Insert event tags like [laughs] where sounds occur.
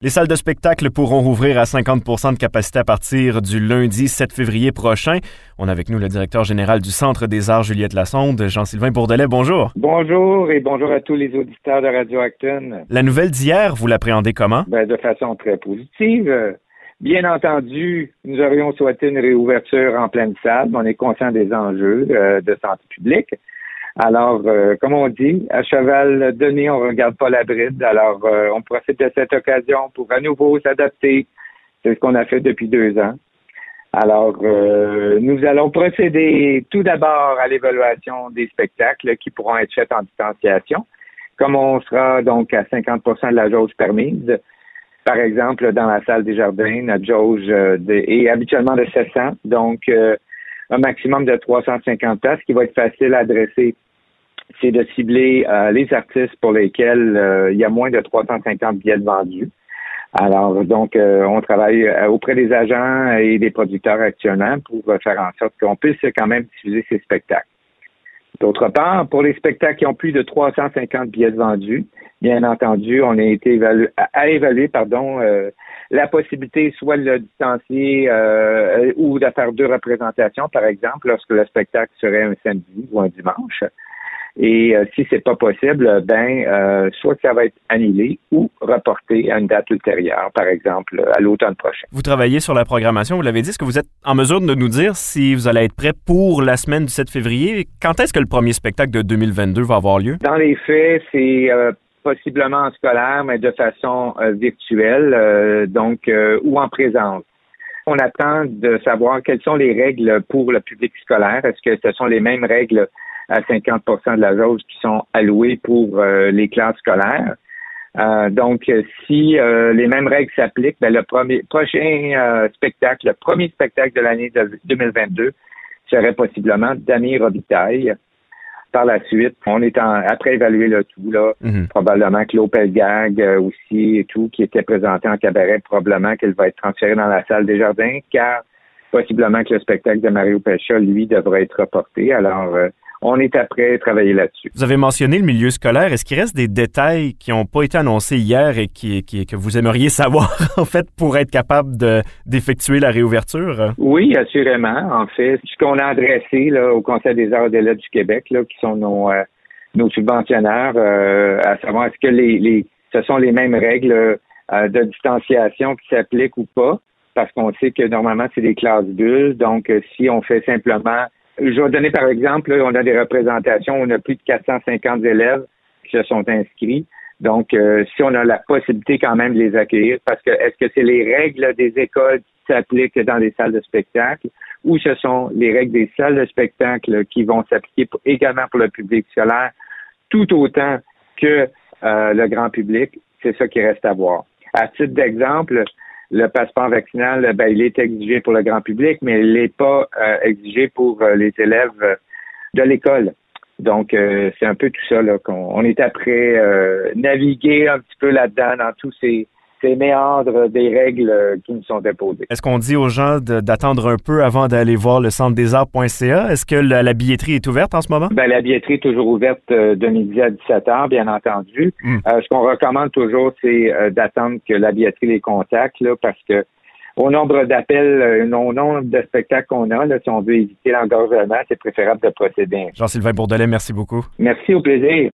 Les salles de spectacle pourront rouvrir à 50% de capacité à partir du lundi 7 février prochain. On a avec nous le directeur général du Centre des arts, Juliette Lassonde, Jean-Sylvain Bourdelet. Bonjour. Bonjour et bonjour à tous les auditeurs de Radio Acton. La nouvelle d'hier, vous l'appréhendez comment? Ben, de façon très positive. Bien entendu, nous aurions souhaité une réouverture en pleine salle. On est conscient des enjeux euh, de santé publique. Alors, euh, comme on dit, à cheval donné, on regarde pas la bride. Alors, euh, on profite de cette occasion pour à nouveau s'adapter. C'est ce qu'on a fait depuis deux ans. Alors, euh, nous allons procéder tout d'abord à l'évaluation des spectacles qui pourront être faits en distanciation. Comme on sera donc à 50% de la jauge permise, par exemple, dans la salle des jardins, notre jauge est habituellement de 700, donc un maximum de 350 places qui va être facile à adresser c'est de cibler euh, les artistes pour lesquels euh, il y a moins de 350 billets vendus. Alors, donc, euh, on travaille auprès des agents et des producteurs actuellement pour faire en sorte qu'on puisse quand même diffuser ces spectacles. D'autre part, pour les spectacles qui ont plus de 350 billets vendus, bien entendu, on a été évalué, à, évaluer pardon, la possibilité soit de le distancier ou de faire deux représentations, par exemple, lorsque le spectacle serait un samedi ou un dimanche. Et euh, si c'est pas possible, ben euh, soit ça va être annulé ou reporté à une date ultérieure, par exemple à l'automne prochain. Vous travaillez sur la programmation, vous l'avez dit. Est-ce que vous êtes en mesure de nous dire si vous allez être prêt pour la semaine du 7 février? Quand est-ce que le premier spectacle de 2022 va avoir lieu? Dans les faits, c'est euh, possiblement en scolaire, mais de façon virtuelle, donc ou en présence. On attend de savoir quelles sont les règles pour le public scolaire. Est-ce que ce sont les mêmes règles à 50% de la jauge qui sont alloués pour euh, les classes scolaires. Euh, donc, si euh, les mêmes règles s'appliquent, ben, le premier, prochain spectacle, le premier spectacle de l'année 2022 serait possiblement Damien Robitaille. Par la suite, on est en, après évaluer le tout, là, mhm. probablement Claude Pelgag aussi et tout, qui était présenté en cabaret, probablement qu'il va être transféré dans la salle des jardins, car possiblement que le spectacle de Mario Pecha, lui, devrait être reporté. Alors, on est après travailler là-dessus. Vous avez mentionné le milieu scolaire. Est-ce qu'il reste des détails qui n'ont pas été annoncés hier et qui, que vous aimeriez savoir, [laughs] en fait, pour être capable d'effectuer la réouverture? Oui, assurément. En fait, ce qu'on a adressé là, au Conseil des arts et des lettres du Québec, là, qui sont nos, euh, nos subventionnaires, euh, à savoir est-ce que les, les, ce sont les mêmes règles euh, de distanciation qui s'appliquent ou pas, parce qu'on sait que normalement, c'est des classes bulles. Donc, si on fait simplement je vais donner par exemple, on a des représentations, on a plus de 450 élèves qui se sont inscrits. Donc, euh, si on a la possibilité quand même de les accueillir, parce que est-ce que c'est les règles des écoles qui s'appliquent dans les salles de spectacle ou ce sont les règles des salles de spectacle qui vont s'appliquer également pour le public scolaire, tout autant que euh, le grand public, c'est ça qui reste à voir. À titre d'exemple, le passeport vaccinal, ben, il est exigé pour le grand public, mais il n'est pas euh, exigé pour euh, les élèves euh, de l'école. Donc, c'est un peu tout ça là, qu'on on est après naviguer un petit peu là-dedans dans tous ces ces méandres des règles euh, qui nous sont imposées. Est-ce qu'on dit aux gens d'attendre un peu avant d'aller voir le centre des arts.ca? Est-ce que la, billetterie est ouverte en ce moment? Ben, la billetterie est toujours ouverte euh, de midi à 17 heures, bien entendu. Hmm. Euh, ce qu'on recommande toujours, c'est d'attendre que la billetterie les contacte, là, parce que au nombre d'appels, au nombre de spectacles qu'on a, là, si on veut éviter l'engorgement, c'est préférable de procéder. Jean-Sylvain Bourdelet, merci beaucoup. Merci, au plaisir.